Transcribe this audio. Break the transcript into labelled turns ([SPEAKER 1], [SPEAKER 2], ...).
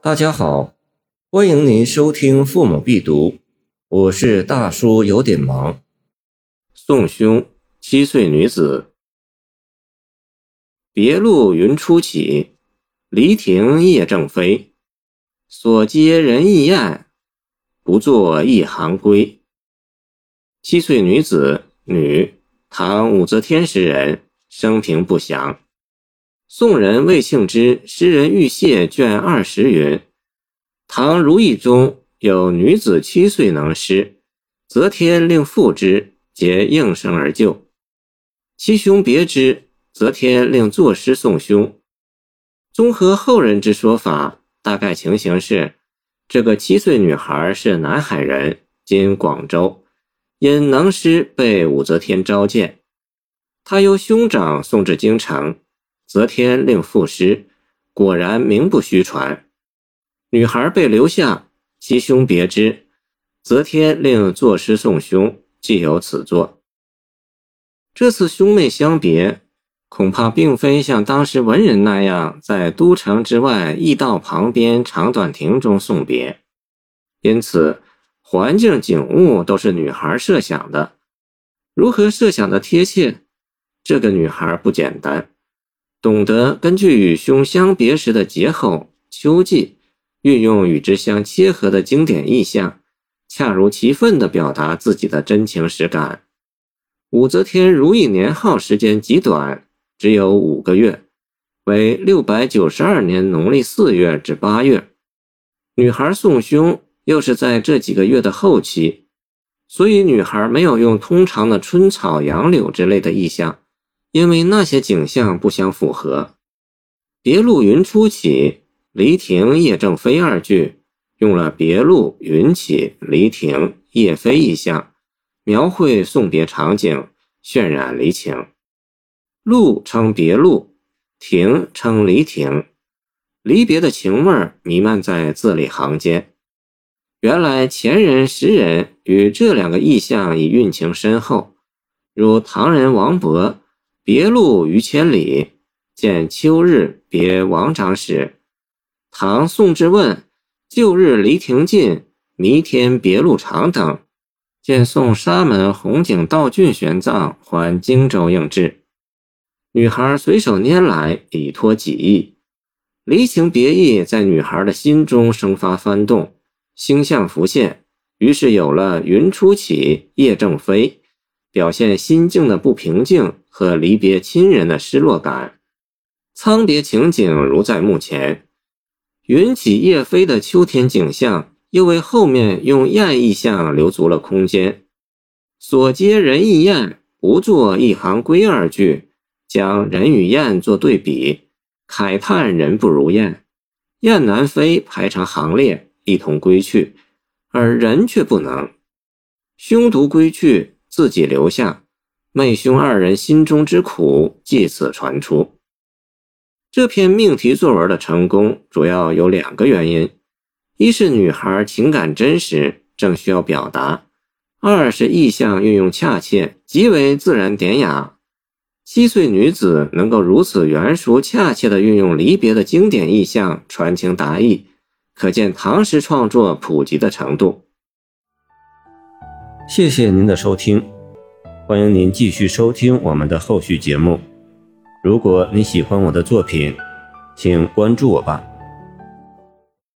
[SPEAKER 1] 大家好，欢迎您收听《父母必读》，我是大叔，有点忙。宋兄，七岁女子。别路云初起，离亭夜正飞。所接人意雁，不作一行归。七岁女子，女，唐武则天时人，生平不详。宋人魏庆之诗人玉燮卷二十云：唐如意中有女子七岁能诗，则天令复之，皆应声而就。其兄别之，则天令作诗送兄。综合后人之说法，大概情形是：这个七岁女孩是南海人，今广州，因能诗被武则天召见，她由兄长送至京城。则天令赋诗，果然名不虚传。女孩被留下，其兄别之，则天令作诗送兄，既有此作。这次兄妹相别，恐怕并非像当时文人那样在都城之外驿道旁边长短亭中送别，因此环境景物都是女孩设想的。如何设想的贴切？这个女孩不简单。懂得根据与兄相别时的节后、秋季，运用与之相切合的经典意象，恰如其分地表达自己的真情实感。武则天如意年号时间极短，只有五个月，为六百九十二年农历四月至八月。女孩送兄又是在这几个月的后期，所以女孩没有用通常的春草、杨柳之类的意象。因为那些景象不相符合，“别路云初起，离亭夜正飞”二句用了“别路云起，离亭夜飞”意象，描绘送别场景，渲染离情。路称别路，亭称离亭，离别的情味弥漫在字里行间。原来前人时人与这两个意象已蕴情深厚，如唐人王勃。别路余千里，见秋日别王长史。唐宋之问，旧日离亭近，弥天别路长等。见宋沙门红景道俊玄奘还荆州应制。女孩随手拈来，以托己意。离情别意在女孩的心中生发翻动，星象浮现，于是有了云初起，夜正飞。表现心境的不平静和离别亲人的失落感，苍别情景如在目前。云起叶飞的秋天景象，又为后面用雁意象留足了空间。所接人意雁，不作一行归二句，将人与雁做对比，慨叹人不如雁，雁南飞排成行列一同归去，而人却不能，兄独归去。自己留下，妹兄二人心中之苦借此传出。这篇命题作文的成功主要有两个原因：一是女孩情感真实，正需要表达；二是意象运用恰切，极为自然典雅。七岁女子能够如此圆熟恰切地运用离别的经典意象传情达意，可见唐诗创作普及的程度。
[SPEAKER 2] 谢谢您的收听，欢迎您继续收听我们的后续节目。如果你喜欢我的作品，请关注我吧。